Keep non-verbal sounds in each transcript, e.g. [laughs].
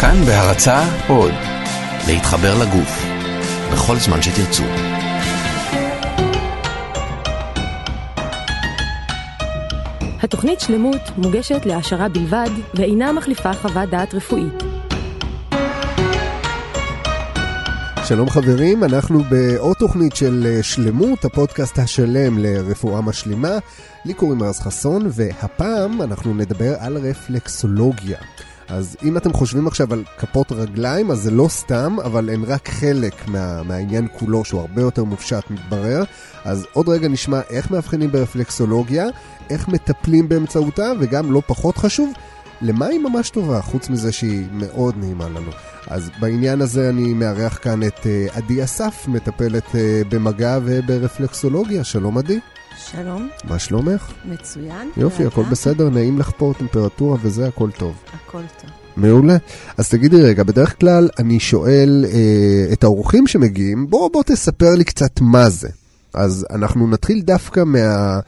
כאן בהרצה עוד, להתחבר לגוף, בכל זמן שתרצו. התוכנית שלמות מוגשת להעשרה בלבד ואינה מחליפה חוות דעת רפואית. שלום חברים, אנחנו בעוד תוכנית של אה, שלמות, הפודקאסט השלם לרפואה משלימה. לי קוראים רז חסון, והפעם אנחנו נדבר על רפלקסולוגיה. אז אם אתם חושבים עכשיו על כפות רגליים, אז זה לא סתם, אבל הן רק חלק מה, מהעניין כולו, שהוא הרבה יותר מופשט מתברר. אז עוד רגע נשמע איך מאבחנים ברפלקסולוגיה, איך מטפלים באמצעותה, וגם לא פחות חשוב, למה היא ממש טובה, חוץ מזה שהיא מאוד נעימה לנו. אז בעניין הזה אני מארח כאן את אה, עדי אסף, מטפלת אה, במגע וברפלקסולוגיה. שלום עדי. שלום. מה שלומך? מצוין. יופי, הכל בסדר, נעים לך פה, טמפרטורה וזה, הכל טוב. הכל טוב. מעולה. אז תגידי רגע, בדרך כלל אני שואל אה, את האורחים שמגיעים, בוא, בוא תספר לי קצת מה זה. אז אנחנו נתחיל דווקא מה,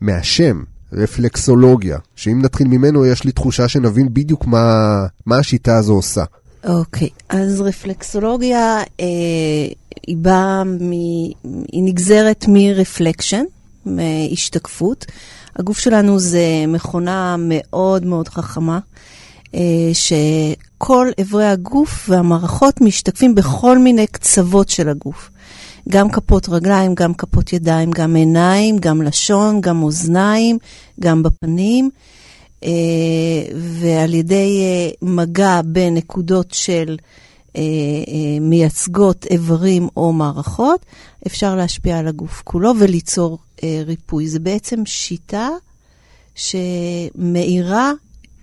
מהשם, רפלקסולוגיה, שאם נתחיל ממנו יש לי תחושה שנבין בדיוק מה, מה השיטה הזו עושה. אוקיי, אז רפלקסולוגיה אה, היא באה, מ... היא נגזרת מרפלקשן, מהשתקפות. הגוף שלנו זה מכונה מאוד מאוד חכמה, אה, שכל אברי הגוף והמערכות משתקפים בכל מיני קצוות של הגוף. גם כפות רגליים, גם כפות ידיים, גם עיניים, גם לשון, גם אוזניים, גם בפנים. Uh, ועל ידי uh, מגע בנקודות של uh, uh, מייצגות איברים או מערכות, אפשר להשפיע על הגוף כולו וליצור uh, ריפוי. זה בעצם שיטה שמאירה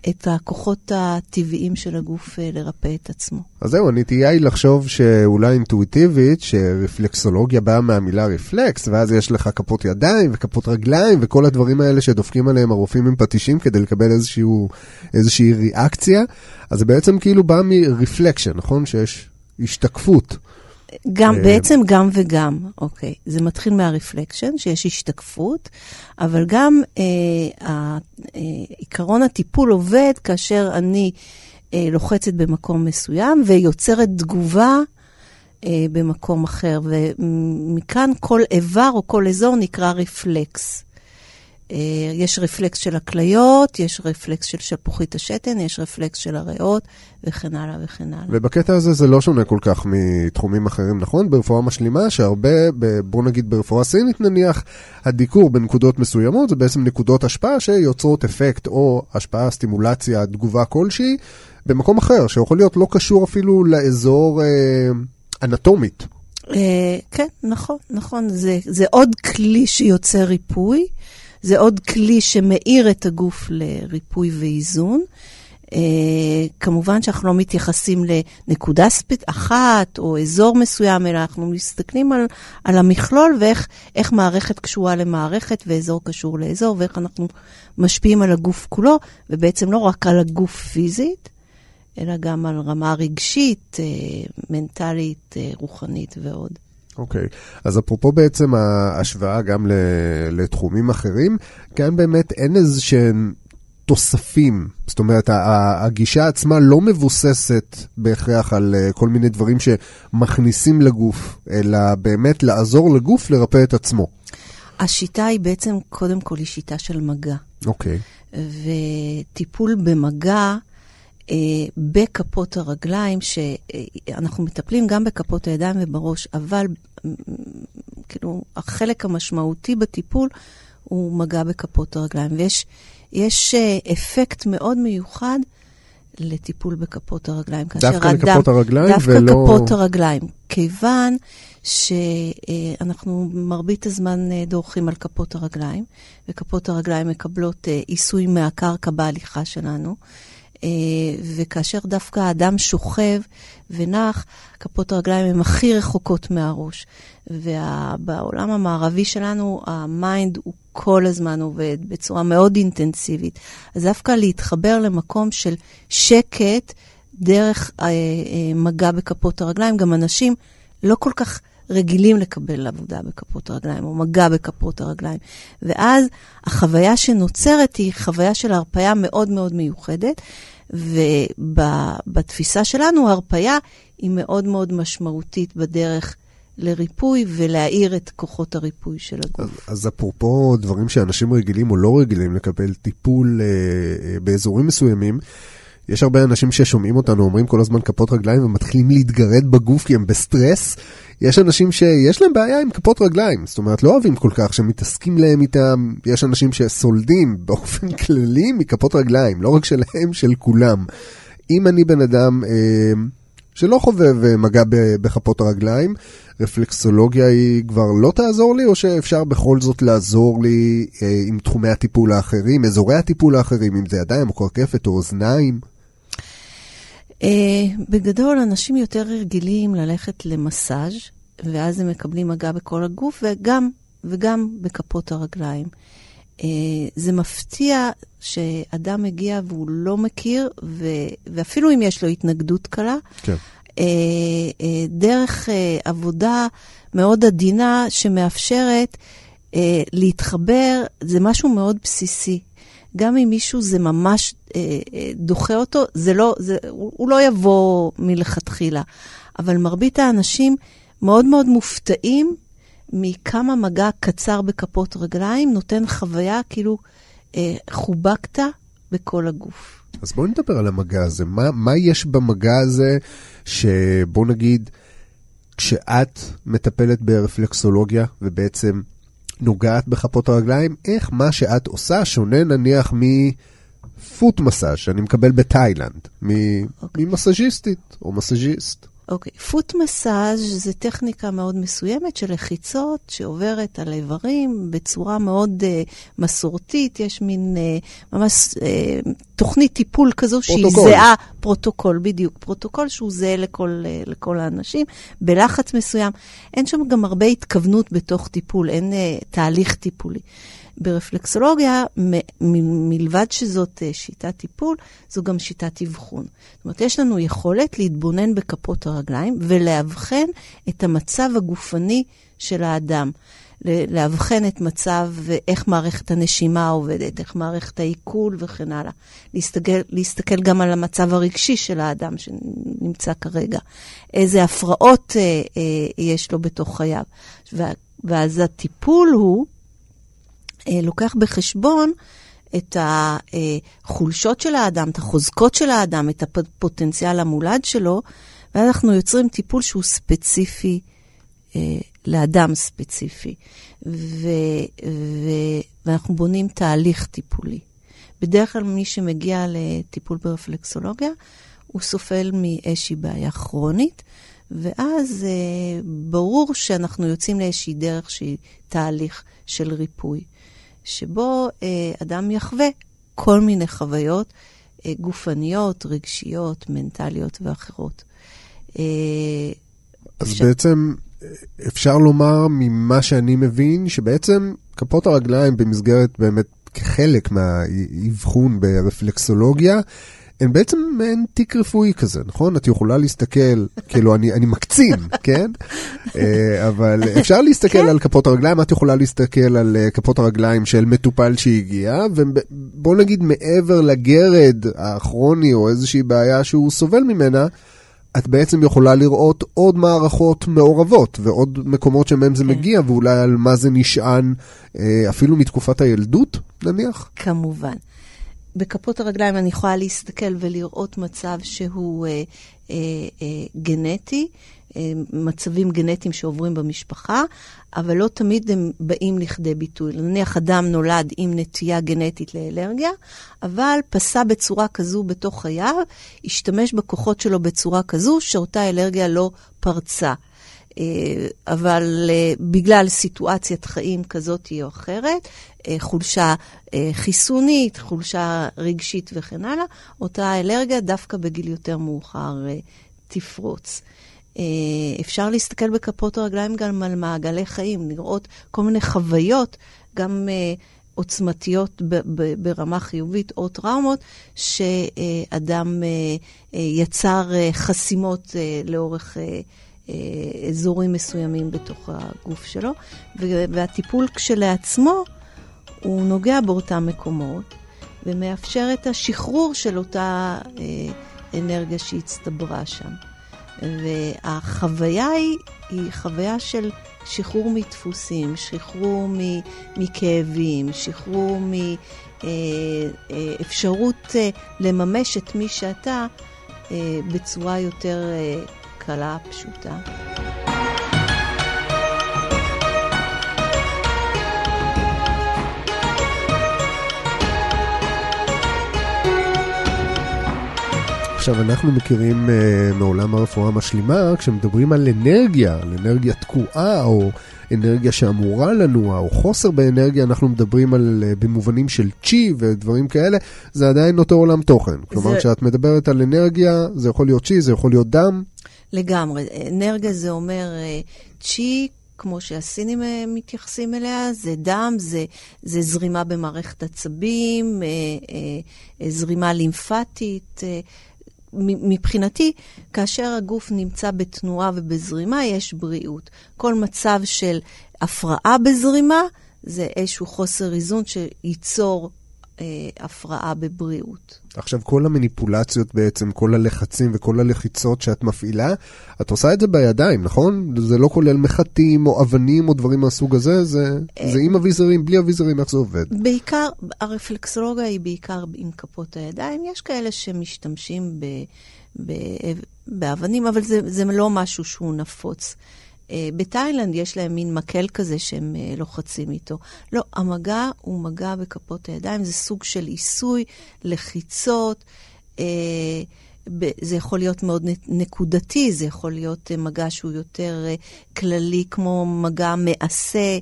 את הכוחות הטבעיים של הגוף אה, לרפא את עצמו. אז זהו, הנטייה היא לחשוב שאולי אינטואיטיבית, שרפלקסולוגיה באה מהמילה רפלקס, ואז יש לך כפות ידיים וכפות רגליים וכל הדברים האלה שדופקים עליהם הרופאים עם פטישים כדי לקבל איזשהו, איזושהי ריאקציה. אז זה בעצם כאילו בא מרפלקשן, נכון? שיש השתקפות. גם, אה, בעצם גם וגם, אוקיי. זה מתחיל מהרפלקשן, שיש השתקפות, אבל גם אה, אה, עיקרון הטיפול עובד כאשר אני אה, לוחצת במקום מסוים ויוצרת תגובה אה, במקום אחר, ומכאן כל איבר או כל אזור נקרא רפלקס. אה, יש רפלקס של הכליות, יש רפלקס של שלפוחית השתן, יש רפלקס של הריאות, וכן הלאה וכן הלאה. ובקטע הזה זה לא שונה כל כך מתחומים אחרים, נכון? ברפואה משלימה, שהרבה, בוא נגיד ברפואה סינית נניח, הדיקור בנקודות מסוימות זה בעצם נקודות השפעה שיוצרות אפקט או השפעה, סטימולציה, תגובה כלשהי, במקום אחר, שיכול להיות לא קשור אפילו לאזור אה, אנטומית. אה, כן, נכון, נכון. זה, זה עוד כלי שיוצר ריפוי. זה עוד כלי שמאיר את הגוף לריפוי ואיזון. Uh, כמובן שאנחנו לא מתייחסים לנקודה ספט אחת או אזור מסוים, אלא אנחנו מסתכלים על, על המכלול ואיך מערכת קשורה למערכת ואזור קשור לאזור, ואיך אנחנו משפיעים על הגוף כולו, ובעצם לא רק על הגוף פיזית, אלא גם על רמה רגשית, uh, מנטלית, uh, רוחנית ועוד. אוקיי, okay. אז אפרופו בעצם ההשוואה גם לתחומים אחרים, כאן באמת אין איזה שהם תוספים, זאת אומרת, הגישה עצמה לא מבוססת בהכרח על אה, כל מיני דברים שמכניסים לגוף, אלא באמת לעזור לגוף לרפא את עצמו. השיטה היא בעצם, קודם כל, היא שיטה של מגע. אוקיי. Okay. וטיפול במגע בכפות הרגליים, שאנחנו מטפלים גם בכפות הידיים ובראש, אבל כאילו, החלק המשמעותי בטיפול הוא מגע בכפות הרגליים. ויש יש אה, אפקט מאוד מיוחד לטיפול בכפות הרגליים. דווקא לכפות הרגליים דווקא ולא... דווקא כפות הרגליים. כיוון שאנחנו מרבית הזמן אה, דורכים על כפות הרגליים, וכפות הרגליים מקבלות עיסוי מהקרקע בהליכה שלנו. אה, וכאשר דווקא האדם שוכב ונח, כפות הרגליים הן הכי רחוקות מהראש. ובעולם המערבי שלנו, ה mind הוא כל הזמן עובד בצורה מאוד אינטנסיבית. אז דווקא להתחבר למקום של שקט דרך אה, אה, מגע בכפות הרגליים, גם אנשים לא כל כך רגילים לקבל עבודה בכפות הרגליים, או מגע בכפות הרגליים. ואז החוויה שנוצרת היא חוויה של הרפיה מאוד מאוד מיוחדת, ובתפיסה שלנו, הרפייה היא מאוד מאוד משמעותית בדרך לריפוי ולהאיר את כוחות הריפוי של הגוף. אז, אז אפרופו דברים שאנשים רגילים או לא רגילים לקבל טיפול אה, אה, באזורים מסוימים, יש הרבה אנשים ששומעים אותנו אומרים כל הזמן כפות רגליים ומתחילים להתגרד בגוף כי הם בסטרס. יש אנשים שיש להם בעיה עם כפות רגליים, זאת אומרת לא אוהבים כל כך שמתעסקים להם איתם, יש אנשים שסולדים באופן כללי מכפות רגליים, לא רק שלהם, של כולם. אם אני בן אדם אה, שלא חובב אה, מגע בכפות הרגליים, רפלקסולוגיה היא כבר לא תעזור לי, או שאפשר בכל זאת לעזור לי אה, עם תחומי הטיפול האחרים, אזורי הטיפול האחרים, אם זה ידיים או קרקפת או אוזניים? Uh, בגדול, אנשים יותר רגילים ללכת למסאז' ואז הם מקבלים מגע בכל הגוף וגם, וגם בכפות הרגליים. Uh, זה מפתיע שאדם מגיע והוא לא מכיר, ו, ואפילו אם יש לו התנגדות קלה, כן. uh, uh, דרך uh, עבודה מאוד עדינה שמאפשרת uh, להתחבר, זה משהו מאוד בסיסי. גם אם מישהו זה ממש אה, אה, דוחה אותו, זה לא, זה, הוא, הוא לא יבוא מלכתחילה. אבל מרבית האנשים מאוד מאוד מופתעים מכמה מגע קצר בכפות רגליים נותן חוויה כאילו אה, חובקת בכל הגוף. אז בואי נדבר על המגע הזה. מה, מה יש במגע הזה שבוא נגיד, כשאת מטפלת ברפלקסולוגיה ובעצם נוגעת בכפות הרגליים, איך מה שאת עושה שונה נניח מפוט מסאז' שאני מקבל בתאילנד. אוקיי. ממסאז'יסטית או מסאז'יסט. אוקיי, foot massage זה טכניקה מאוד מסוימת של לחיצות שעוברת על איברים בצורה מאוד אה, מסורתית. יש מין אה, ממש אה, תוכנית טיפול כזו פרוטוקול. שהיא זהה, פרוטוקול, בדיוק, פרוטוקול שהוא זהה לכל, אה, לכל האנשים, בלחץ מסוים. אין שם גם הרבה התכוונות בתוך טיפול, אין אה, תהליך טיפולי. ברפלקסולוגיה, מ- מלבד שזאת אה, שיטת טיפול, זו גם שיטת אבחון. זאת אומרת, יש לנו יכולת להתבונן בכפות הרגליים ולאבחן את המצב הגופני של האדם. לאבחן את מצב, איך מערכת הנשימה עובדת, איך מערכת העיכול וכן הלאה. להסתכל, להסתכל גם על המצב הרגשי של האדם שנמצא כרגע. איזה הפרעות אה, אה, יש לו בתוך חייו. ואז הטיפול הוא אה, לוקח בחשבון את החולשות של האדם, את החוזקות של האדם, את הפוטנציאל המולד שלו, ואנחנו יוצרים טיפול שהוא ספציפי אה, לאדם ספציפי. ו, ו, ואנחנו בונים תהליך טיפולי. בדרך כלל מי שמגיע לטיפול ברפלקסולוגיה, הוא סופל מאיזושהי בעיה כרונית, ואז אה, ברור שאנחנו יוצאים לאיזושהי דרך שהיא תהליך של ריפוי. שבו אה, אדם יחווה כל מיני חוויות אה, גופניות, רגשיות, מנטליות ואחרות. אה, אז אפשר... בעצם אפשר לומר ממה שאני מבין, שבעצם כפות הרגליים במסגרת באמת כחלק מהאבחון ברפלקסולוגיה, הן בעצם מעין תיק רפואי כזה, נכון? את יכולה להסתכל, [laughs] כאילו, אני, אני מקצין, כן? אה, אבל אפשר להסתכל כן. על כפות הרגליים, את יכולה להסתכל על אה, כפות הרגליים של מטופל שהגיע, ובוא נגיד מעבר לגרד הכרוני או איזושהי בעיה שהוא סובל ממנה, את בעצם יכולה לראות עוד מערכות מעורבות ועוד מקומות שמהם זה כן. מגיע, ואולי על מה זה נשען אה, אפילו מתקופת הילדות, נניח? כמובן. בכפות הרגליים אני יכולה להסתכל ולראות מצב שהוא אה, אה, אה, גנטי, אה, מצבים גנטיים שעוברים במשפחה, אבל לא תמיד הם באים לכדי ביטוי. נניח אדם נולד עם נטייה גנטית לאלרגיה, אבל פסע בצורה כזו בתוך חייו, השתמש בכוחות שלו בצורה כזו שאותה אלרגיה לא פרצה. אה, אבל אה, בגלל סיטואציית חיים כזאת או אחרת, אה, חולשה חיסונית, חולשה רגשית וכן הלאה, אותה אלרגיה דווקא בגיל יותר מאוחר תפרוץ. אפשר להסתכל בכפות הרגליים גם על מעגלי חיים, לראות כל מיני חוויות, גם עוצמתיות ברמה חיובית או טראומות, שאדם יצר חסימות לאורך אזורים מסוימים בתוך הגוף שלו, והטיפול כשלעצמו, הוא נוגע באותם מקומות, ומאפשר את השחרור של אותה אה, אנרגיה שהצטברה שם. והחוויה היא, היא חוויה של שחרור מדפוסים, שחרור מכאבים, שחרור מאפשרות אה, אה, לממש את מי שאתה בצורה יותר קלה, פשוטה. עכשיו, אנחנו מכירים uh, מעולם הרפואה המשלימה, כשמדברים על אנרגיה, על אנרגיה תקועה, או אנרגיה שאמורה לנוע, או חוסר באנרגיה, אנחנו מדברים על, uh, במובנים של צ'י ודברים כאלה, זה עדיין אותו עולם תוכן. כלומר, זה... כשאת מדברת על אנרגיה, זה יכול להיות צ'י, זה יכול להיות דם. לגמרי. אנרגיה זה אומר uh, צ'י, כמו שהסינים מתייחסים אליה, זה דם, זה, זה זרימה במערכת עצבים, זרימה לימפטית. מבחינתי, כאשר הגוף נמצא בתנועה ובזרימה, יש בריאות. כל מצב של הפרעה בזרימה זה איזשהו חוסר איזון שייצור אה, הפרעה בבריאות. עכשיו, כל המניפולציות בעצם, כל הלחצים וכל הלחיצות שאת מפעילה, את עושה את זה בידיים, נכון? זה לא כולל מחטים או אבנים או דברים מהסוג הזה, זה, אה, זה עם אביזרים, בלי אביזרים, איך זה עובד? בעיקר, הרפלקסולוגיה היא בעיקר עם כפות הידיים. יש כאלה שמשתמשים ב, ב, באבנים, אבל זה, זה לא משהו שהוא נפוץ. אה, בתאילנד יש להם מין מקל כזה שהם אה, לוחצים איתו. לא, המגע הוא מגע בכפות הידיים, זה סוג של עיסוי, לחיצות. אה, זה יכול להיות מאוד נקודתי, זה יכול להיות מגע שהוא יותר כללי, כמו מגע מעשה.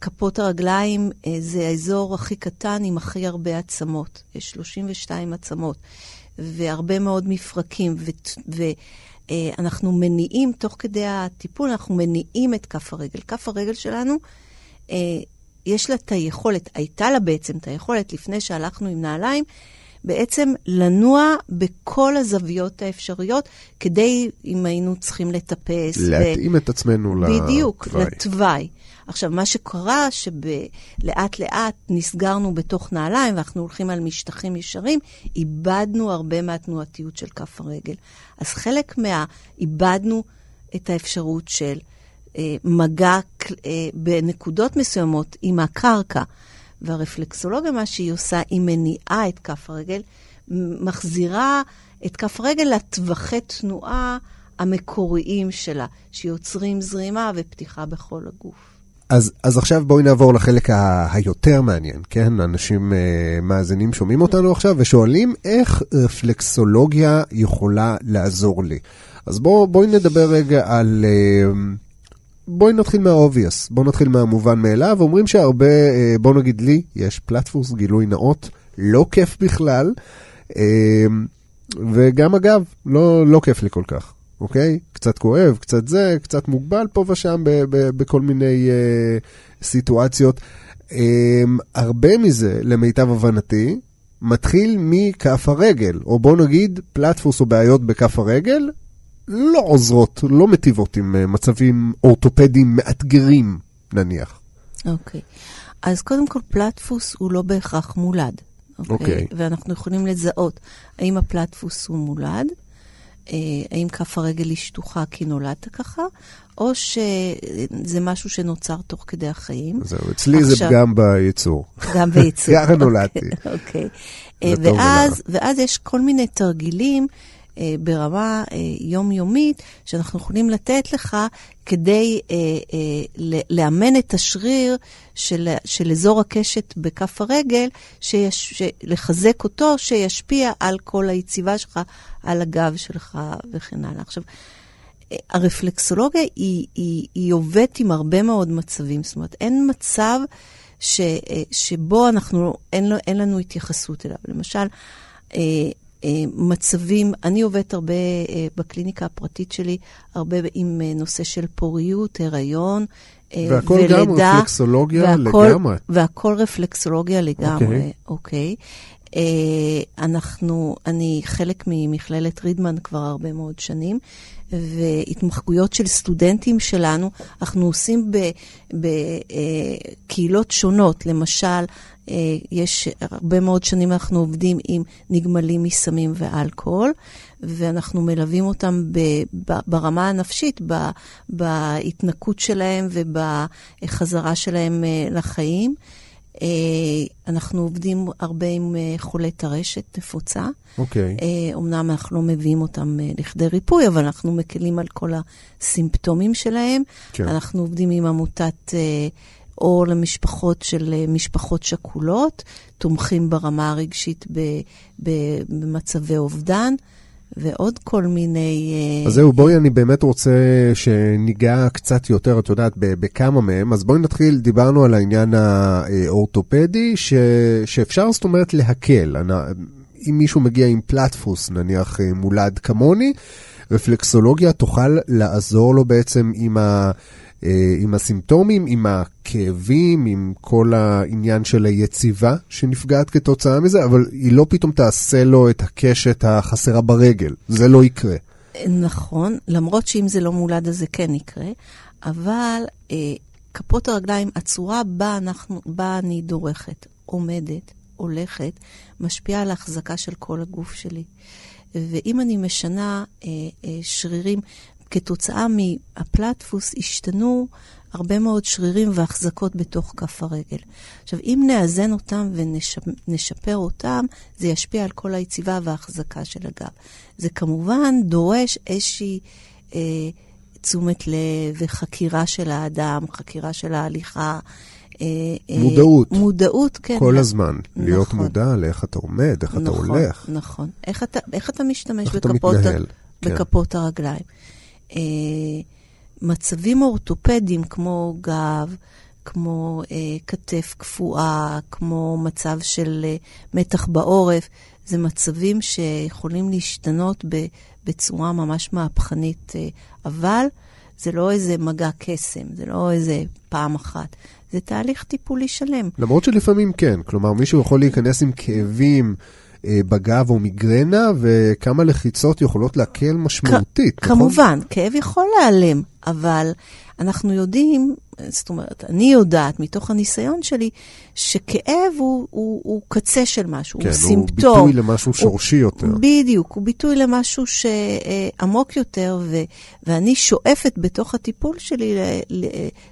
כפות הרגליים זה האזור הכי קטן עם הכי הרבה עצמות. יש 32 עצמות, והרבה מאוד מפרקים. ו- אנחנו מניעים, תוך כדי הטיפול, אנחנו מניעים את כף הרגל. כף הרגל שלנו, אה, יש לה את היכולת, הייתה לה בעצם את היכולת, לפני שהלכנו עם נעליים, בעצם לנוע בכל הזוויות האפשריות, כדי, אם היינו צריכים לטפס. להתאים ו... את עצמנו לתוואי. בדיוק, לתוואי. עכשיו, מה שקרה, שלאט לאט נסגרנו בתוך נעליים ואנחנו הולכים על משטחים ישרים, איבדנו הרבה מהתנועתיות של כף הרגל. אז חלק מה... איבדנו את האפשרות של אה, מגע אה, בנקודות מסוימות עם הקרקע. והרפלקסולוגיה, מה שהיא עושה, היא מניעה את כף הרגל, מחזירה את כף הרגל לטווחי תנועה המקוריים שלה, שיוצרים זרימה ופתיחה בכל הגוף. אז, אז עכשיו בואי נעבור לחלק ה- היותר מעניין, כן? אנשים uh, מאזינים שומעים אותנו עכשיו ושואלים איך רפלקסולוגיה יכולה לעזור לי. אז בוא, בואי נדבר רגע על... Uh, בואי נתחיל מהאובייס, בואי נתחיל מהמובן מאליו. אומרים שהרבה, uh, בוא נגיד לי, יש פלטפוס, גילוי נאות, לא כיף בכלל. Uh, וגם אגב, לא, לא כיף לי כל כך. אוקיי? קצת כואב, קצת זה, קצת מוגבל פה ושם ב- ב- בכל מיני uh, סיטואציות. Um, הרבה מזה, למיטב הבנתי, מתחיל מכף הרגל, או בוא נגיד פלטפוס או בעיות בכף הרגל, לא עוזרות, לא מטיבות עם uh, מצבים אורתופדיים מאתגרים, נניח. אוקיי. Okay. אז קודם כל, פלטפוס הוא לא בהכרח מולד. אוקיי. Okay? Okay. ואנחנו יכולים לזהות האם הפלטפוס הוא מולד, אה, האם כף הרגל היא שטוחה כי נולדת ככה, או שזה משהו שנוצר תוך כדי החיים. זהו, אצלי עכשיו, זה פגם בייצור. גם בייצור. [laughs] ככה נולדתי. אוקיי. אה, ואז, ואז יש כל מיני תרגילים אה, ברמה אה, יומיומית שאנחנו יכולים לתת לך כדי אה, אה, לאמן את השריר של, של אזור הקשת בכף הרגל, שיש, לחזק אותו, שישפיע על כל היציבה שלך, על הגב שלך וכן הלאה. עכשיו, אה, הרפלקסולוגיה היא, היא, היא עובדת עם הרבה מאוד מצבים, זאת אומרת, אין מצב ש, אה, שבו אנחנו, אין, אין לנו התייחסות אליו. למשל, אה, מצבים, אני עובדת הרבה אה, בקליניקה הפרטית שלי, הרבה עם אה, נושא של פוריות, הריון, והכל ולידה. והכל גם רפלקסולוגיה והכל, לגמרי. והכל רפלקסולוגיה לגמרי, אוקיי. Okay. אוקיי. אנחנו, אני חלק ממכללת רידמן כבר הרבה מאוד שנים, והתמחקויות של סטודנטים שלנו, אנחנו עושים בקהילות שונות, למשל, אה, יש הרבה מאוד שנים אנחנו עובדים עם נגמלים מסמים ואלכוהול, ואנחנו מלווים אותם ב, ב, ברמה הנפשית, ב, בהתנקות שלהם ובחזרה שלהם אה, לחיים. אה, אנחנו עובדים הרבה עם אה, חולי טרשת נפוצה. אוקיי. אה, אמנם אנחנו לא מביאים אותם אה, לכדי ריפוי, אבל אנחנו מקלים על כל הסימפטומים שלהם. כן. אנחנו עובדים עם עמותת אור למשפחות של אה, משפחות שכולות, תומכים ברמה הרגשית ב, ב, במצבי אובדן, ועוד כל מיני... אה, אז זהו, בואי, אני באמת רוצה שניגע קצת יותר, את יודעת, בכמה מהם. אז בואי נתחיל, דיברנו על העניין האורתופדי, ש- שאפשר, זאת אומרת, להקל. אם מישהו מגיע עם פלטפוס, נניח אה, מולד כמוני, רפלקסולוגיה תוכל לעזור לו בעצם עם, ה, עם הסימפטומים, עם הכאבים, עם כל העניין של היציבה שנפגעת כתוצאה מזה, אבל היא לא פתאום תעשה לו את הקשת החסרה ברגל. זה לא יקרה. נכון, למרות שאם זה לא מולד אז זה כן יקרה, אבל אה, כפות הרגליים, הצורה בה, אנחנו, בה אני דורכת, עומדת, הולכת, משפיעה על ההחזקה של כל הגוף שלי. ואם אני משנה אה, אה, שרירים, כתוצאה מהפלטפוס השתנו הרבה מאוד שרירים והחזקות בתוך כף הרגל. עכשיו, אם נאזן אותם ונשפר אותם, זה ישפיע על כל היציבה וההחזקה של הגב. זה כמובן דורש איזושהי אה, תשומת לב וחקירה של האדם, חקירה של ההליכה. אה, אה, מודעות. מודעות, כן. כל הזמן. להיות נכון. מודע לאיך אתה עומד, איך אתה נכון, הולך. נכון. איך אתה, איך אתה משתמש איך אתה בכפות, מתנהל, כן. בכפות הרגליים. אה, מצבים אורתופדיים כמו גב, כמו אה, כתף קפואה, כמו מצב של אה, מתח בעורף, זה מצבים שיכולים להשתנות ב, בצורה ממש מהפכנית, אה, אבל זה לא איזה מגע קסם, זה לא איזה פעם אחת, זה תהליך טיפולי שלם. למרות שלפעמים כן, כלומר מישהו יכול להיכנס עם כאבים בגב או מיגרנה, וכמה לחיצות יכולות להקל משמעותית, נכון? כמובן, כאב יכול להיעלם, אבל אנחנו יודעים, זאת אומרת, אני יודעת מתוך הניסיון שלי, שכאב הוא, הוא, הוא קצה של משהו, כן, הוא הוא סימפטום. ביטוי למשהו שורשי יותר. בדיוק, הוא ביטוי למשהו שעמוק יותר, ו, ואני שואפת בתוך הטיפול שלי ל, ל,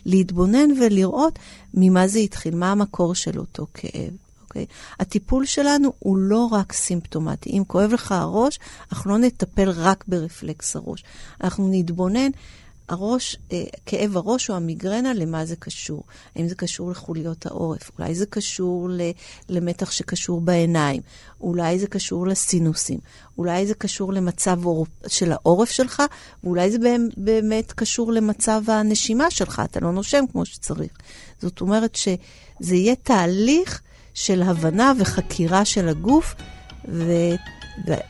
להתבונן ולראות ממה זה התחיל, מה המקור של אותו כאב. אוקיי? הטיפול שלנו הוא לא רק סימפטומטי. אם כואב לך הראש, אנחנו לא נטפל רק ברפלקס הראש. אנחנו נתבונן, הראש, אה, כאב הראש או המיגרנה, למה זה קשור? האם זה קשור לחוליות העורף? אולי זה קשור למתח שקשור בעיניים? אולי זה קשור לסינוסים? אולי זה קשור למצב של העורף שלך? ואולי זה באמת קשור למצב הנשימה שלך, אתה לא נושם כמו שצריך. זאת אומרת שזה יהיה תהליך של הבנה וחקירה של הגוף, ו...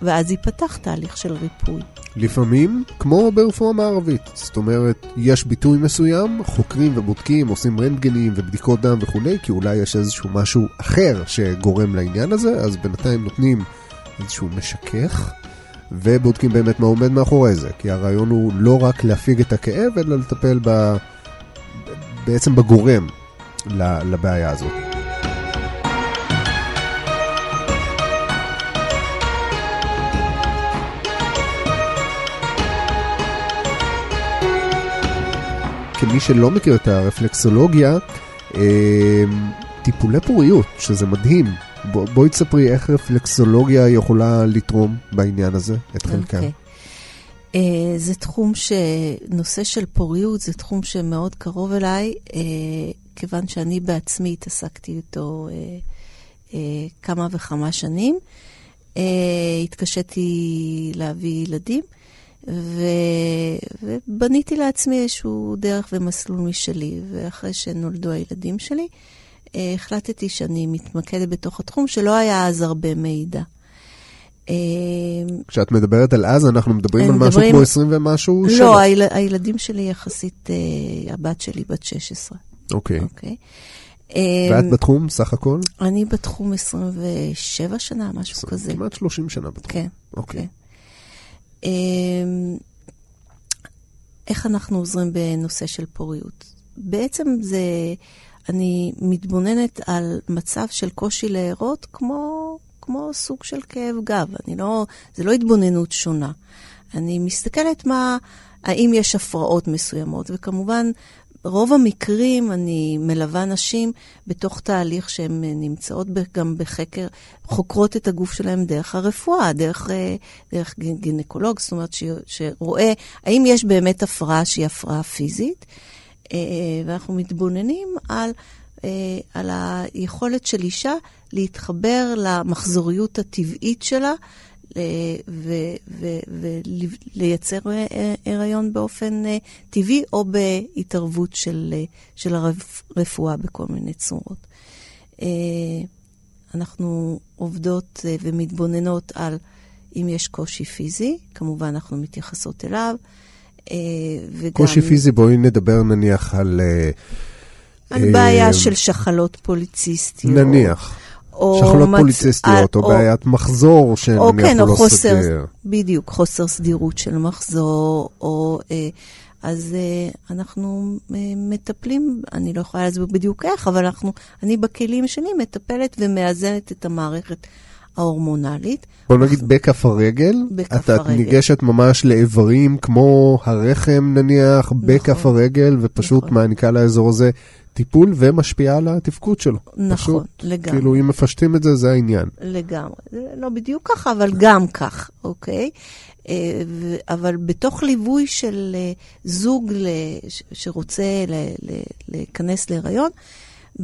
ואז ייפתח תהליך של ריפוי. לפעמים, כמו ברפואה מערבית, זאת אומרת, יש ביטוי מסוים, חוקרים ובודקים, עושים רנטגנים ובדיקות דם וכולי, כי אולי יש איזשהו משהו אחר שגורם לעניין הזה, אז בינתיים נותנים איזשהו משכך, ובודקים באמת מה עומד מאחורי זה, כי הרעיון הוא לא רק להפיג את הכאב, אלא לטפל ב... בעצם בגורם לבעיה הזאת. כמי שלא מכיר את הרפלקסולוגיה, אה, טיפולי פוריות, שזה מדהים. בוא, בואי תספרי איך רפלקסולוגיה יכולה לתרום בעניין הזה, את חלקה. אה, זה תחום ש... נושא של פוריות זה תחום שמאוד קרוב אליי, אה, כיוון שאני בעצמי התעסקתי איתו אה, אה, כמה וכמה שנים. אה, התקשיתי להביא ילדים, ו... ובניתי לעצמי איזשהו דרך ומסלול משלי. ואחרי שנולדו הילדים שלי, אה, החלטתי שאני מתמקדת בתוך התחום, שלא היה אז הרבה מידע. אה, כשאת מדברת על אז, אנחנו מדברים על משהו כמו 20 ומשהו שנה. לא, היל... הילדים שלי יחסית, אה, הבת שלי בת 16, אוקיי. אוקיי? ואת אה, בתחום, סך הכל? אני בתחום 27 שנה, משהו כזה. כמעט 30 שנה בתחום. כן, אוקיי. אמ, איך אנחנו עוזרים בנושא של פוריות? בעצם זה, אני מתבוננת על מצב של קושי להרות כמו, כמו סוג של כאב גב. אני לא, זה לא התבוננות שונה. אני מסתכלת מה, האם יש הפרעות מסוימות, וכמובן, רוב המקרים אני מלווה נשים בתוך תהליך שהן נמצאות גם בחקר, חוקרות את הגוף שלהן דרך הרפואה, דרך, אה, דרך גינקולוג, זאת אומרת ש, שרואה האם יש באמת הפרעה שהיא הפרעה פיזית, אה, ואנחנו מתבוננים על, אה, על היכולת של אישה להתחבר למחזוריות הטבעית שלה. ולייצר אה, הריון באופן אה, טבעי או בהתערבות של, אה, של הרפואה בכל מיני צורות. אנחנו עובדות ומתבוננות על אם יש קושי פיזי, כמובן אנחנו מתייחסות אליו. וגם... קושי פיזי, בואי נדבר נניח על... על בעיה של שחלות פוליציסטיות. נניח. או... שחלות מצ... פוליציסטיות, או, או בעיית מחזור שנניח או כן, או לא חוסר, סדיר. בדיוק, חוסר סדירות של מחזור, או... אה, אז אה, אנחנו אה, מטפלים, אני לא יכולה להסביר בדיוק איך, אבל אנחנו, אני בכלים שלי מטפלת ומאזנת את המערכת ההורמונלית. בוא נגיד בכף הרגל, בכף את הרגל. ניגשת ממש לאיברים כמו הרחם נניח, נכון, בכף הרגל, ופשוט נכון. מעניקה לאזור הזה טיפול ומשפיעה על התפקוד שלו. נכון, פשוט, לגמרי. כאילו, אם מפשטים את זה, זה העניין. לגמרי. זה לא בדיוק ככה, אבל גם כך, אוקיי? אה, אבל בתוך ליווי של אה, זוג שרוצה להיכנס להיריון,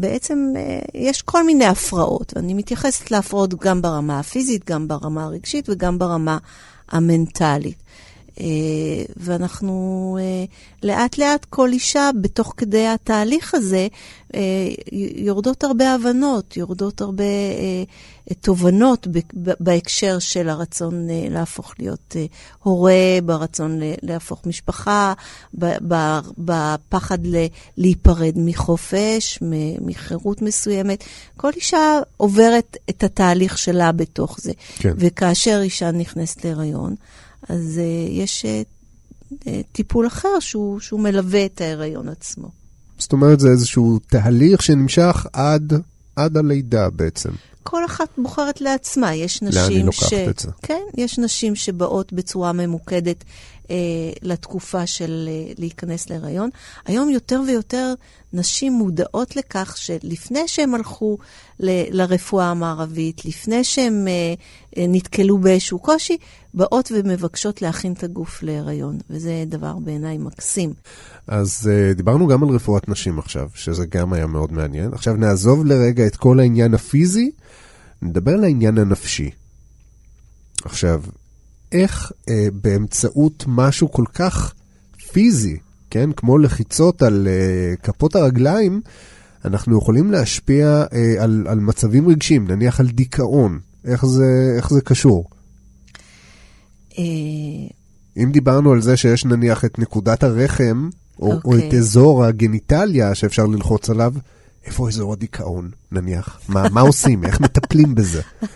בעצם אה, יש כל מיני הפרעות, ואני מתייחסת להפרעות גם ברמה הפיזית, גם ברמה הרגשית וגם ברמה המנטלית. אה, ואנחנו אה, לאט לאט כל אישה בתוך כדי התהליך הזה אה, יורדות הרבה הבנות, יורדות הרבה תובנות בהקשר של הרצון להפוך להיות הורה, ברצון להפוך משפחה, בפחד להיפרד מחופש, מחירות מסוימת. כל אישה עוברת את התהליך שלה בתוך זה. כן. וכאשר אישה נכנסת להיריון, אז uh, יש uh, טיפול אחר שהוא, שהוא מלווה את ההיריון עצמו. זאת אומרת, זה איזשהו תהליך שנמשך עד, עד הלידה בעצם. כל אחת בוחרת לעצמה. יש נשים לאן היא לוקחת ש... את זה? כן, יש נשים שבאות בצורה ממוקדת אה, לתקופה של אה, להיכנס להיריון. היום יותר ויותר נשים מודעות לכך שלפני שהן הלכו ל, לרפואה המערבית, לפני שהן אה, אה, נתקלו באיזשהו קושי, באות ומבקשות להכין את הגוף להיריון, וזה דבר בעיניי מקסים. אז אה, דיברנו גם על רפואת נשים עכשיו, שזה גם היה מאוד מעניין. עכשיו נעזוב לרגע את כל העניין הפיזי, נדבר על העניין הנפשי. עכשיו, איך אה, באמצעות משהו כל כך פיזי, כן, כמו לחיצות על אה, כפות הרגליים, אנחנו יכולים להשפיע אה, על, על מצבים רגשיים, נניח על דיכאון. איך זה, איך זה קשור? אה... אם דיברנו על זה שיש נניח את נקודת הרחם, או, okay. או את אוקיי. אזור הגניטליה שאפשר ללחוץ עליו, איפה אזור הדיכאון, נניח? מה, מה עושים? איך מטפלים בזה? [laughs]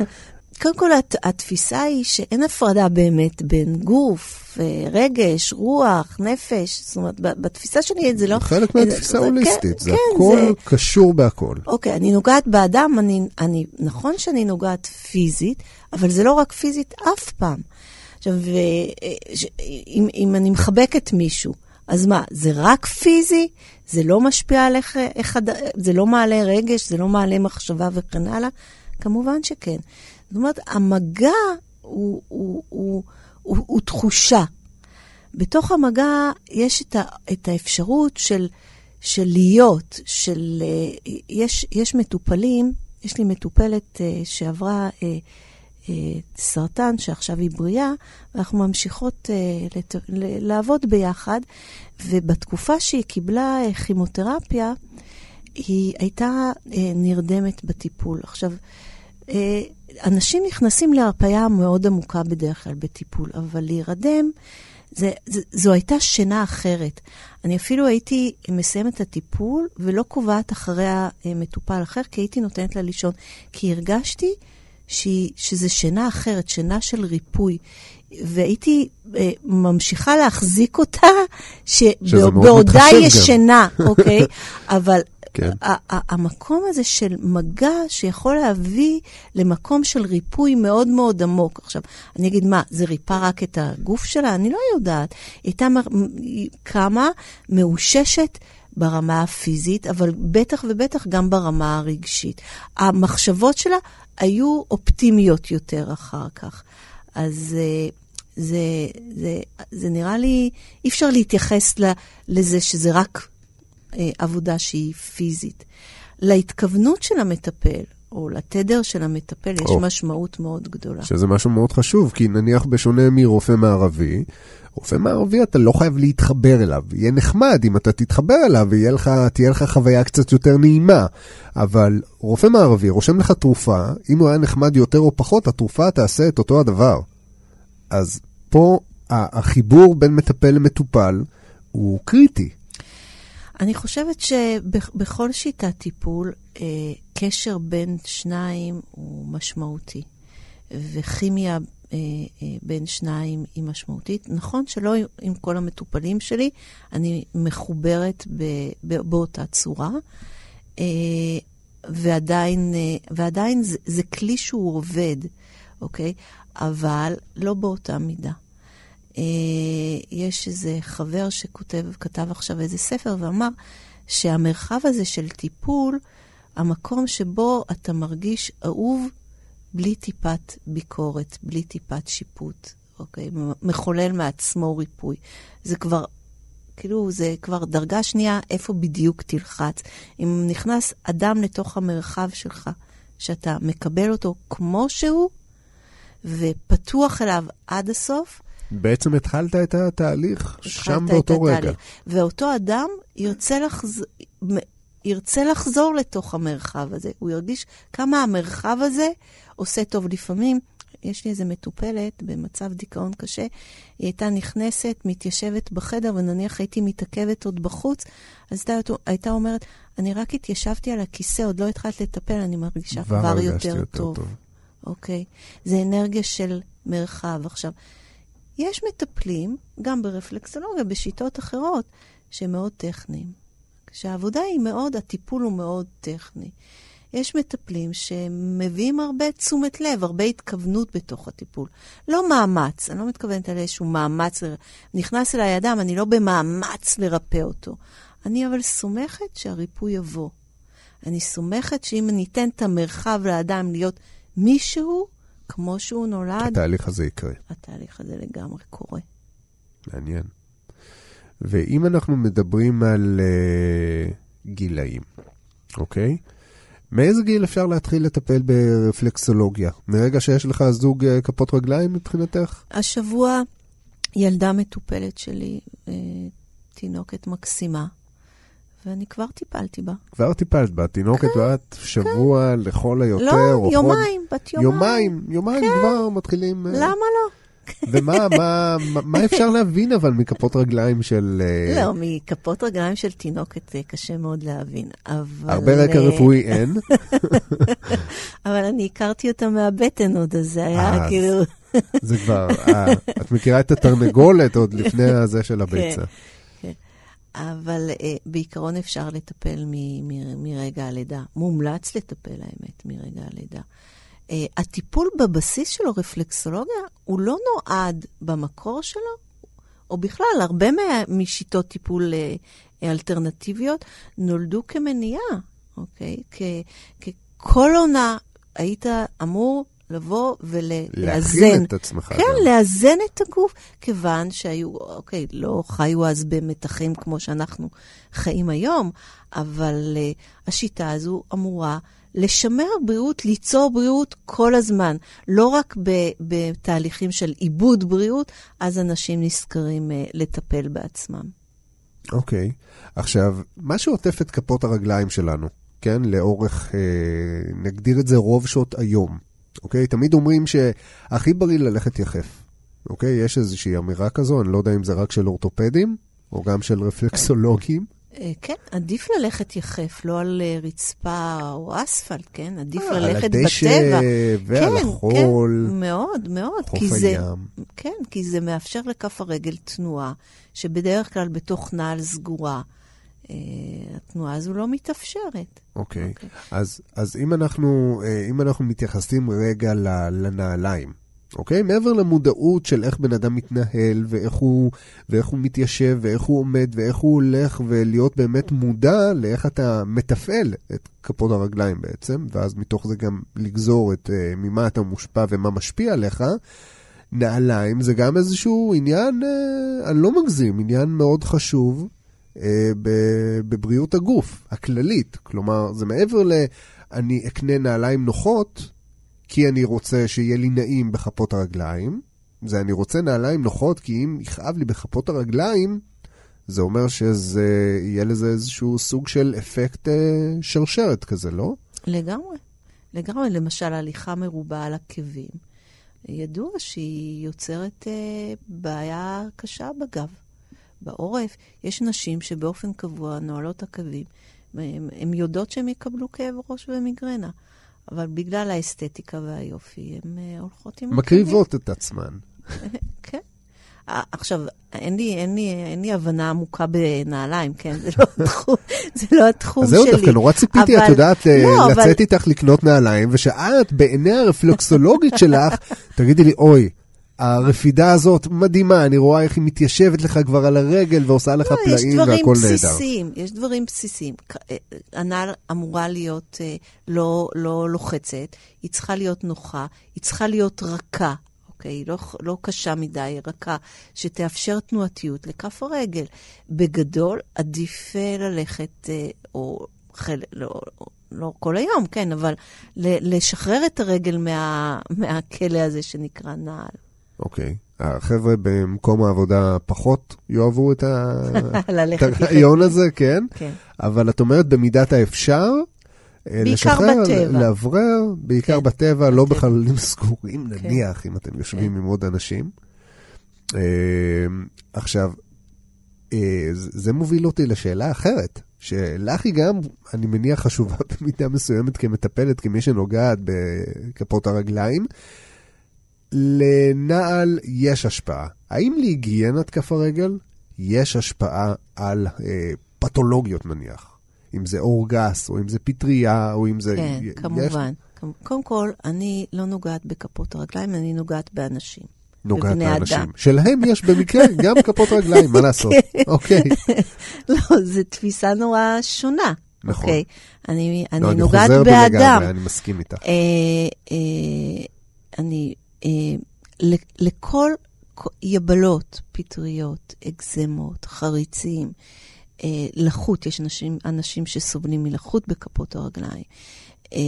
קודם כל, הת, התפיסה היא שאין הפרדה באמת בין גוף, רגש, רוח, נפש. זאת אומרת, בתפיסה שלי זה לא... חלק מהתפיסה הוליסטית, זה, זה כן, הכל זה... קשור בהכל. אוקיי, אני נוגעת באדם, אני, אני, נכון שאני נוגעת פיזית, אבל זה לא רק פיזית אף פעם. עכשיו, אם, אם אני מחבקת מישהו, אז מה, זה רק פיזי? זה לא משפיע על איך, איך זה לא מעלה רגש, זה לא מעלה מחשבה וכן הלאה? כמובן שכן. זאת אומרת, המגע הוא, הוא, הוא, הוא, הוא תחושה. בתוך המגע יש את, ה, את האפשרות של, של להיות, של... אה, יש, יש מטופלים, יש לי מטופלת uh, שעברה uh, סרטן, שעכשיו היא בריאה, ואנחנו ממשיכות לת, לעבוד ביחד, ובתקופה שהיא קיבלה כימותרפיה, היא הייתה נרדמת בטיפול. עכשיו, אנשים נכנסים להרפאיה מאוד עמוקה בדרך כלל בטיפול, אבל להירדם, זה, זה, זו הייתה שינה אחרת. אני אפילו הייתי מסיימת את הטיפול ולא קובעת אחריה מטופל אחר, כי הייתי נותנת לה לישון. כי הרגשתי שהיא, שזה שינה אחרת, שינה של ריפוי. והייתי אה, ממשיכה להחזיק אותה, שבעודה ישנה, [laughs] אוקיי? אבל כן. המקום הזה של מגע שיכול להביא למקום של ריפוי מאוד מאוד עמוק. עכשיו, אני אגיד, מה, זה ריפא רק את הגוף שלה? אני לא יודעת. היא הייתה קמה מאוששת. ברמה הפיזית, אבל בטח ובטח גם ברמה הרגשית. המחשבות שלה היו אופטימיות יותר אחר כך. אז אה, זה, זה, זה נראה לי, אי אפשר להתייחס לזה שזה רק עבודה שהיא פיזית. להתכוונות של המטפל, או לתדר של המטפל, יש או. משמעות מאוד גדולה. שזה משהו מאוד חשוב, כי נניח בשונה מרופא מערבי, רופא מערבי אתה לא חייב להתחבר אליו. יהיה נחמד אם אתה תתחבר אליו ותהיה לך, תהיה לך חוויה קצת יותר נעימה. אבל רופא מערבי רושם לך תרופה, אם הוא היה נחמד יותר או פחות, התרופה תעשה את אותו הדבר. אז פה החיבור בין מטפל למטופל הוא קריטי. אני חושבת שבכל שיטת טיפול, אה, קשר בין שניים הוא משמעותי, וכימיה אה, אה, בין שניים היא משמעותית. נכון שלא עם- כל המטופלים שלי, אני מחוברת באותה צורה, ועדיין, ועדיין זה, זה כלי שהוא עובד, אוקיי? אבל לא באותה מידה. אה, יש איזה חבר שכותב, כתב עכשיו איזה ספר ואמר שהמרחב הזה של טיפול, המקום שבו אתה מרגיש אהוב בלי טיפת ביקורת, בלי טיפת שיפוט, אוקיי? מחולל מעצמו ריפוי. זה כבר, כאילו, זה כבר דרגה שנייה, איפה בדיוק תלחץ. אם נכנס אדם לתוך המרחב שלך, שאתה מקבל אותו כמו שהוא, ופתוח אליו עד הסוף, בעצם התחלת את התהליך שם באותו רגע. התהליך. ואותו אדם ירצה, לחז... ירצה לחזור לתוך המרחב הזה. הוא ירגיש כמה המרחב הזה עושה טוב. לפעמים, יש לי איזו מטופלת במצב דיכאון קשה, היא הייתה נכנסת, מתיישבת בחדר, ונניח הייתי מתעכבת עוד בחוץ, אז הייתה, הייתה אומרת, אני רק התיישבתי על הכיסא, עוד לא התחלת לטפל, אני מרגישה כבר, יותר, יותר טוב. טוב. אוקיי? זה אנרגיה של מרחב. עכשיו, יש מטפלים, גם ברפלקסולוגיה, בשיטות אחרות, שהם מאוד טכניים. כשהעבודה היא מאוד, הטיפול הוא מאוד טכני. יש מטפלים שמביאים הרבה תשומת לב, הרבה התכוונות בתוך הטיפול. לא מאמץ, אני לא מתכוונת על איזשהו מאמץ. ל- נכנס אליי אדם, אני לא במאמץ לרפא אותו. אני אבל סומכת שהריפוי יבוא. אני סומכת שאם ניתן את המרחב לאדם להיות מישהו, כמו שהוא נולד, התהליך הזה יקרה. התהליך הזה לגמרי קורה. מעניין. ואם אנחנו מדברים על uh, גילאים, אוקיי? מאיזה גיל אפשר להתחיל לטפל ברפלקסולוגיה? מרגע שיש לך זוג uh, כפות רגליים מבחינתך? השבוע ילדה מטופלת שלי, אה, תינוקת מקסימה, ואני כבר טיפלתי בה. כבר טיפלת בה, תינוקת בת שבוע לכל היותר, כן, לא, או חוד- יומיים, בת יומיים. יומיים, יומיים כבר מתחילים... אה, למה לא? ומה מה, מה, מה אפשר להבין אבל מכפות רגליים של... אה, לא, מכפות רגליים של תינוקת אה, קשה מאוד להבין, אבל... הרבה רקע רפואי אין. [laughs] אבל אני הכרתי אותה מהבטן עוד, אז זה היה כאילו... זה כבר, את מכירה את התרנגולת עוד לפני [laughs] הזה של הביצה. אבל uh, בעיקרון אפשר לטפל מרגע הלידה. מומלץ לטפל, האמת, מרגע הלידה. Uh, הטיפול בבסיס שלו, רפלקסולוגיה, הוא לא נועד במקור שלו, או בכלל, הרבה מה- משיטות טיפול uh, אלטרנטיביות נולדו כמניעה, אוקיי? כ- ככל עונה היית אמור לבוא ולאזן. להכין את עצמך. כן, גם. לאזן את הגוף, כיוון שהיו, אוקיי, לא חיו אז במתחים כמו שאנחנו חיים היום, אבל uh, השיטה הזו אמורה לשמר בריאות, ליצור בריאות כל הזמן, לא רק ב- בתהליכים של עיבוד בריאות, אז אנשים נזכרים uh, לטפל בעצמם. אוקיי. עכשיו, מה שעוטף את כפות הרגליים שלנו, כן, לאורך, אה, נגדיר את זה רוב שעות היום, אוקיי? תמיד אומרים שהכי בריא ללכת יחף, אוקיי? יש איזושהי אמירה כזו, אני לא יודע אם זה רק של אורתופדים, או גם של רפלקסולוגים. Uh, כן, עדיף ללכת יחף, לא על uh, רצפה או אספלט, כן? עדיף אה, ללכת על הדשא בטבע. ועל כן, החול, כן, מאוד, מאוד. חוף כי זה, הים. כן, כי זה מאפשר לכף הרגל תנועה, שבדרך כלל בתוך נעל סגורה. התנועה הזו לא מתאפשרת. אוקיי. Okay. אוקיי. Okay. אז, אז אם, אנחנו, אם אנחנו מתייחסים רגע לנעליים, אוקיי? מעבר למודעות של איך בן אדם מתנהל, ואיך הוא, ואיך הוא מתיישב, ואיך הוא עומד, ואיך הוא הולך, ולהיות באמת מודע לאיך אתה מתפעל את כפות הרגליים בעצם, ואז מתוך זה גם לגזור את uh, ממה אתה מושפע ומה משפיע עליך. נעליים זה גם איזשהו עניין, uh, אני לא מגזים, עניין מאוד חשוב בבריאות הגוף הכללית. כלומר, זה מעבר ל... אני אקנה נעליים נוחות, כי אני רוצה שיהיה לי נעים בכפות הרגליים. זה אני רוצה נעליים נוחות, כי אם יכאב לי בכפות הרגליים, זה אומר שזה, יהיה לזה איזשהו סוג של אפקט אה, שרשרת כזה, לא? לגמרי. לגמרי. למשל, הליכה מרובה על עקבים. ידוע שהיא יוצרת אה, בעיה קשה בגב. בעורף יש נשים שבאופן קבוע נועלות עקבים. הן יודעות שהן יקבלו כאב ראש ומיגרנה. אבל בגלל האסתטיקה והיופי, הן uh, הולכות עם... מקריבות את עצמן. [laughs] כן. עכשיו, אין לי, אין, לי, אין לי הבנה עמוקה בנעליים, כן? זה לא [laughs] התחום, זה לא התחום שלי. אז זהו, דווקא נורא ציפיתי, אבל... את יודעת, לא, לצאת אבל... איתך לקנות נעליים, ושאת, בעיני הרפלוקסולוגית שלך, תגידי לי, אוי, הרפידה הזאת מדהימה, אני רואה איך היא מתיישבת לך כבר על הרגל ועושה לך לא, פלאים והכל נהדר. יש דברים בסיסיים, יש דברים בסיסיים. אה, הנעל אמורה להיות אה, לא, לא לוחצת, היא צריכה להיות נוחה, היא צריכה להיות רכה. אוקיי? לא, לא קשה מדי, רכה, שתאפשר תנועתיות לכף הרגל. בגדול, עדיף אה, ללכת, או חלק, לא, לא כל היום, כן, אבל לשחרר את הרגל מה, מהכלא הזה שנקרא נעל. אוקיי. החבר'ה במקום העבודה פחות יאהבו את, ה... [laughs] את הרעיון הזה, כן? כן. אבל את אומרת במידת האפשר, אה, בעיקר לשחרר, בטבע. לאוורר, בעיקר כן, בטבע, לא בחללים [laughs] סגורים, כן. נניח, אם אתם יושבים כן. עם עוד אנשים. אה, עכשיו, אה, זה מוביל אותי לשאלה אחרת, שלך היא גם, אני מניח, חשובה [laughs] במידה מסוימת כמטפלת, כמי שנוגעת בכפות הרגליים. לנעל יש השפעה. האם להיגיינת כף הרגל יש השפעה על אה, פתולוגיות נניח? אם זה אור גס, או אם זה פטריה, או אם זה... כן, יש... כמובן. קודם כל, אני לא נוגעת בכפות הרגליים, אני נוגעת באנשים. נוגעת באנשים. שלהם יש במקרה [laughs] גם כפות רגליים, מה לעשות? כן. אוקיי. [laughs] לא, זו תפיסה נורא שונה. נכון. אוקיי? אני, אני לא, נוגעת באדם. אני חוזר בלגמרי, אני מסכים איתך. אה, אה, אני לכל יבלות, פטריות, אקזמות, חריצים, אה, לחות, יש אנשים, אנשים שסובלים מלחות בכפות הרגליים, אה,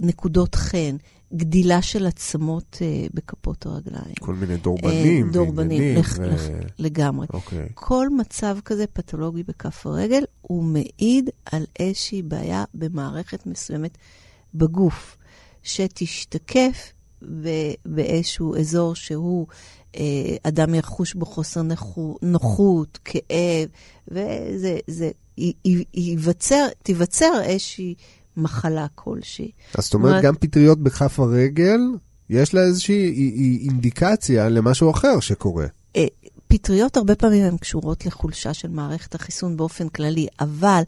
נקודות חן, גדילה של עצמות אה, בכפות הרגליים. כל מיני דורבנים. אה, דורבנים, לח, ו... לח, לגמרי. Okay. אוקיי. כל מצב כזה פתולוגי בכף הרגל, הוא מעיד על איזושהי בעיה במערכת מסוימת בגוף, שתשתקף באיזשהו אזור שהוא, אה, אדם יחוש בו חוסר נוחות, כאב, וזה, זה, ייווצר, תיווצר איזושהי מחלה כלשהי. אז זאת אומרת, גם פטריות בכף הרגל, יש לה איזושהי אינדיקציה למשהו אחר שקורה. אה, פטריות הרבה פעמים הן קשורות לחולשה של מערכת החיסון באופן כללי, אבל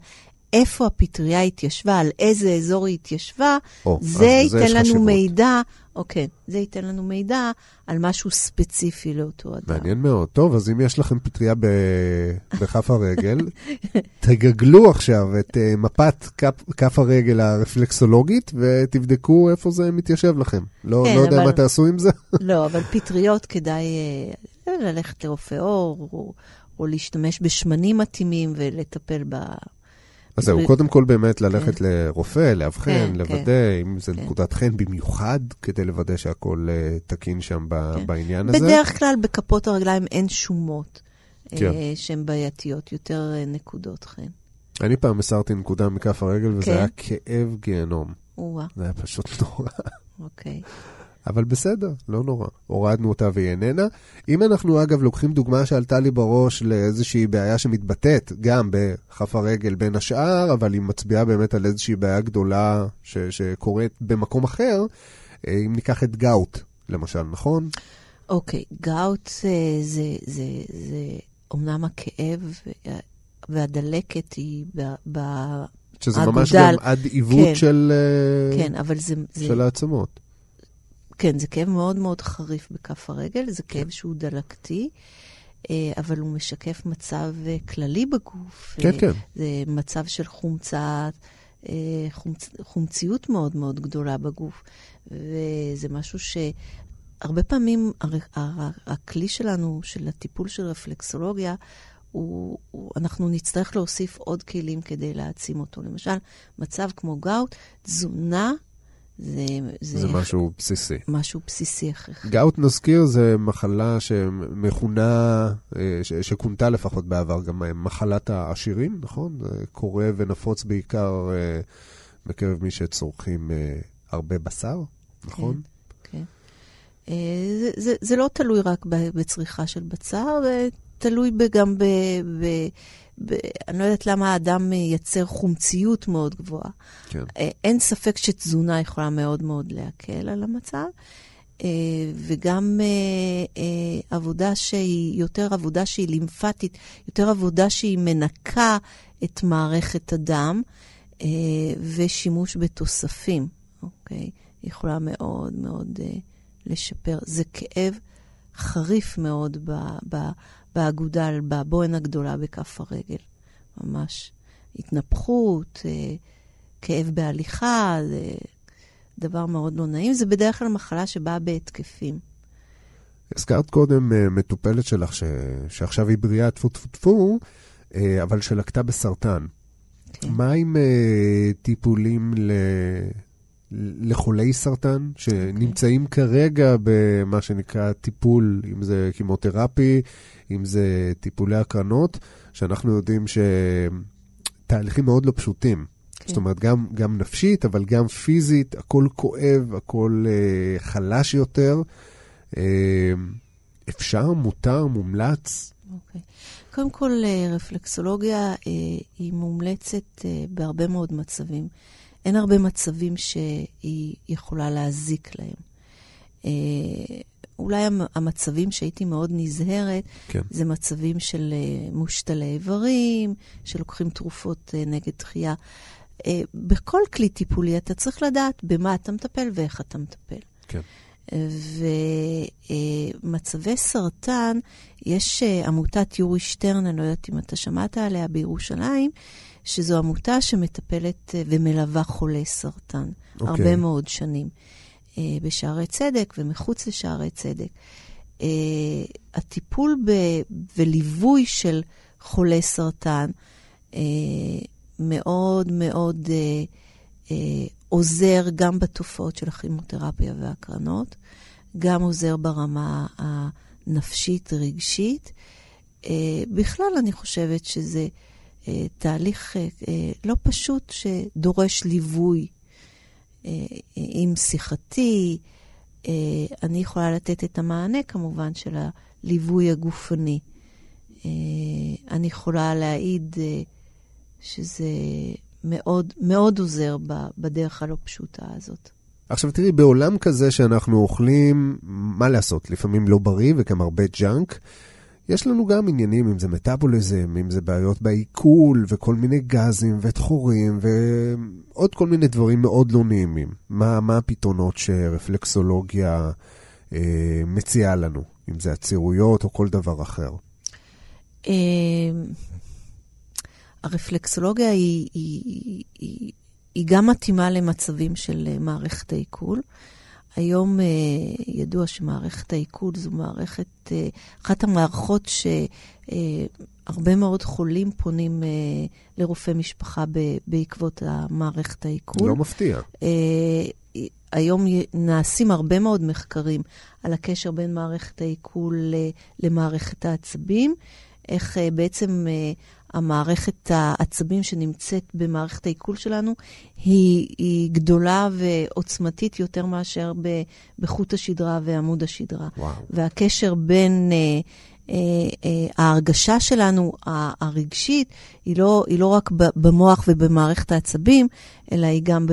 איפה הפטריה התיישבה, על איזה אזור היא התיישבה, או, זה ייתן לנו חשיבות. מידע, אוקיי, זה ייתן לנו מידע על משהו ספציפי לאותו אדם. מעניין מאוד. טוב, אז אם יש לכם פטריה ב... [laughs] בכף הרגל, תגגלו עכשיו את uh, מפת כף, כף הרגל הרפלקסולוגית ותבדקו איפה זה מתיישב לכם. לא, כן, לא יודע אבל... מה תעשו עם זה. [laughs] לא, אבל פטריות כדאי uh, ללכת לרופא עור, או, או להשתמש בשמנים מתאימים ולטפל ב... אז זהו, קודם כל באמת ללכת כן. לרופא, לאבחן, כן, לוודא כן, אם זה נקודת חן במיוחד, כדי לוודא שהכל uh, תקין שם בעניין הזה. בדרך כלל בכפות הרגליים אין שומות uh, שהן בעייתיות, יותר uh, נקודות חן. אני פעם מסרתי נקודה מכף הרגל, וזה היה כאב גיהנום. זה היה פשוט נורא. אוקיי. אבל בסדר, לא נורא. הורדנו אותה והיא איננה. אם אנחנו אגב לוקחים דוגמה שעלתה לי בראש לאיזושהי בעיה שמתבטאת גם בכף הרגל בין השאר, אבל היא מצביעה באמת על איזושהי בעיה גדולה ש- שקורית במקום אחר, אה, אם ניקח את גאוט, למשל, נכון? אוקיי, okay, גאוט זה, זה, זה, זה אומנם הכאב והדלקת היא ב... ב שזה ממש. גם עד עיוות כן. של, אה, כן, אבל זה... זה של העצמות. כן, זה כאב מאוד מאוד חריף בכף הרגל, זה כאב שהוא דלקתי, אה, אבל הוא משקף מצב אה, כללי בגוף. כן, אה, כן. זה מצב של חומצה, חומצ, חומציות מאוד מאוד גדולה בגוף. וזה משהו שהרבה פעמים הכלי שלנו, של הטיפול של רפלקסולוגיה, הוא, הוא, אנחנו נצטרך להוסיף עוד כלים כדי להעצים אותו. למשל, מצב כמו גאוט, תזונה זה, זה, זה משהו בסיסי. משהו בסיסי הכרחי. גאוט נזכיר זה מחלה שמכונה, אה, ש- שכונתה לפחות בעבר גם אה, מחלת העשירים, נכון? זה קורה ונפוץ בעיקר אה, בקרב מי שצורכים הרבה בשר, נכון? כן. אה, זה, זה, זה לא תלוי רק בצריכה של זה תלוי גם ב... ב, ב אני לא יודעת למה האדם מייצר חומציות מאוד גבוהה. כן. אה, אין ספק שתזונה יכולה מאוד מאוד להקל על המצב, אה, וגם אה, עבודה שהיא יותר עבודה שהיא לימפטית, יותר עבודה שהיא מנקה את מערכת הדם, ושימוש בתוספים, אוקיי? יכולה מאוד מאוד לשפר. זה כאב חריף מאוד ב, ב, באגודל, בבוהן הגדולה בכף הרגל, ממש. התנפחות, אה, כאב בהליכה, זה דבר מאוד לא נעים. זה בדרך כלל מחלה שבאה בהתקפים. הזכרת קודם אה, מטופלת שלך ש... שעכשיו היא בריאה, טפו טפו טפו, אה, אבל שלקתה בסרטן. כן. מה עם אה, טיפולים ל... לחולי סרטן שנמצאים כרגע במה שנקרא טיפול, אם זה כימותרפי, אם זה טיפולי הקרנות, שאנחנו יודעים שתהליכים מאוד לא פשוטים. כן. זאת אומרת, גם, גם נפשית, אבל גם פיזית, הכל כואב, הכל אה, חלש יותר. אה, אפשר, מותר, מומלץ. אוקיי. קודם כל, אה, רפלקסולוגיה אה, היא מומלצת אה, בהרבה מאוד מצבים. אין הרבה מצבים שהיא יכולה להזיק להם. אה, אולי המ- המצבים שהייתי מאוד נזהרת, כן. זה מצבים של אה, מושתלי איברים, שלוקחים תרופות אה, נגד דחייה. אה, בכל כלי טיפולי אתה צריך לדעת במה אתה מטפל ואיך אתה מטפל. כן. ומצבי סרטן, יש עמותת יורי שטרן, אני לא יודעת אם אתה שמעת עליה, בירושלים, שזו עמותה שמטפלת ומלווה חולי סרטן אוקיי. הרבה מאוד שנים, בשערי צדק ומחוץ לשערי צדק. אה, הטיפול ב, וליווי של חולי סרטן אה, מאוד מאוד אה, אה, עוזר גם בתופעות של הכימותרפיה והקרנות, גם עוזר ברמה הנפשית-רגשית. אה, בכלל, אני חושבת שזה אה, תהליך אה, אה, לא פשוט שדורש ליווי, אה, אם שיחתי. אה, אני יכולה לתת את המענה, כמובן, של הליווי הגופני. אה, אני יכולה להעיד אה, שזה מאוד, מאוד עוזר בדרך הלא פשוטה הזאת. עכשיו תראי, בעולם כזה שאנחנו אוכלים, מה לעשות, לפעמים לא בריא וגם הרבה ג'אנק, יש לנו גם עניינים, אם זה מטאבוליזם, אם זה בעיות בעיכול, וכל מיני גזים ודחורים, ועוד כל מיני דברים מאוד לא נעימים. מה, מה הפתרונות שרפלקסולוגיה אה, מציעה לנו, אם זה עצירויות או כל דבר אחר? אה, הרפלקסולוגיה היא, היא, היא, היא גם מתאימה למצבים של אה, מערכת העיכול. היום אה, ידוע שמערכת העיכול זו מערכת, אה, אחת המערכות שהרבה מאוד חולים פונים אה, לרופא משפחה ב, בעקבות המערכת העיכול. לא מפתיע. אה, היום נעשים הרבה מאוד מחקרים על הקשר בין מערכת העיכול ל- למערכת העצבים, איך אה, בעצם אה, המערכת העצבים שנמצאת במערכת העיכול שלנו היא, היא גדולה ועוצמתית יותר מאשר ב- בחוט השדרה ועמוד השדרה. וואו. והקשר בין אה, אה, אה, ההרגשה שלנו, הרגשית, היא לא, היא לא רק במוח ובמערכת העצבים, אלא היא גם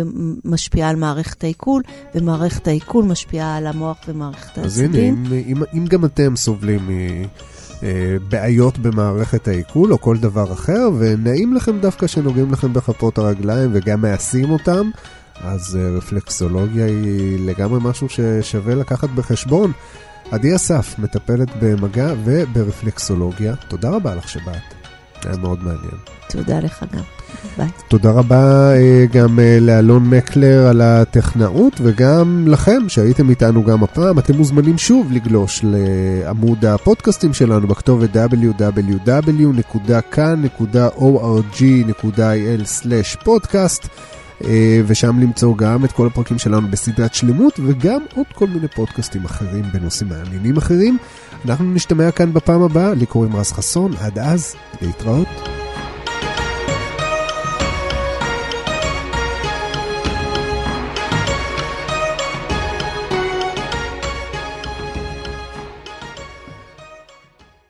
משפיעה על מערכת העיכול, ומערכת העיכול משפיעה על המוח ומערכת אז הנה, העצבים. אם, אם, אם גם אתם סובלים אה, בעיות במערכת העיכול או כל דבר אחר, ונעים לכם דווקא שנוגעים לכם בכפות הרגליים וגם מעשים אותם, אז אה, רפלקסולוגיה היא לגמרי משהו ששווה לקחת בחשבון. עדי אסף, מטפלת במגע וברפלקסולוגיה, תודה רבה לך שבאת. היה מאוד מעניין. תודה לך גם. ביי. תודה רבה אה, גם אה, לאלון מקלר על הטכנאות, וגם לכם שהייתם איתנו גם הפעם. אתם מוזמנים שוב לגלוש לעמוד הפודקאסטים שלנו בכתובת www.kan.org.il/פודקאסט. אה, ושם למצוא גם את כל הפרקים שלנו בסדרת שלמות וגם עוד כל מיני פודקאסטים אחרים בנושאים מעניינים אחרים. אנחנו נשתמע כאן בפעם הבאה, לי קוראים רז חסון, עד אז, להתראות.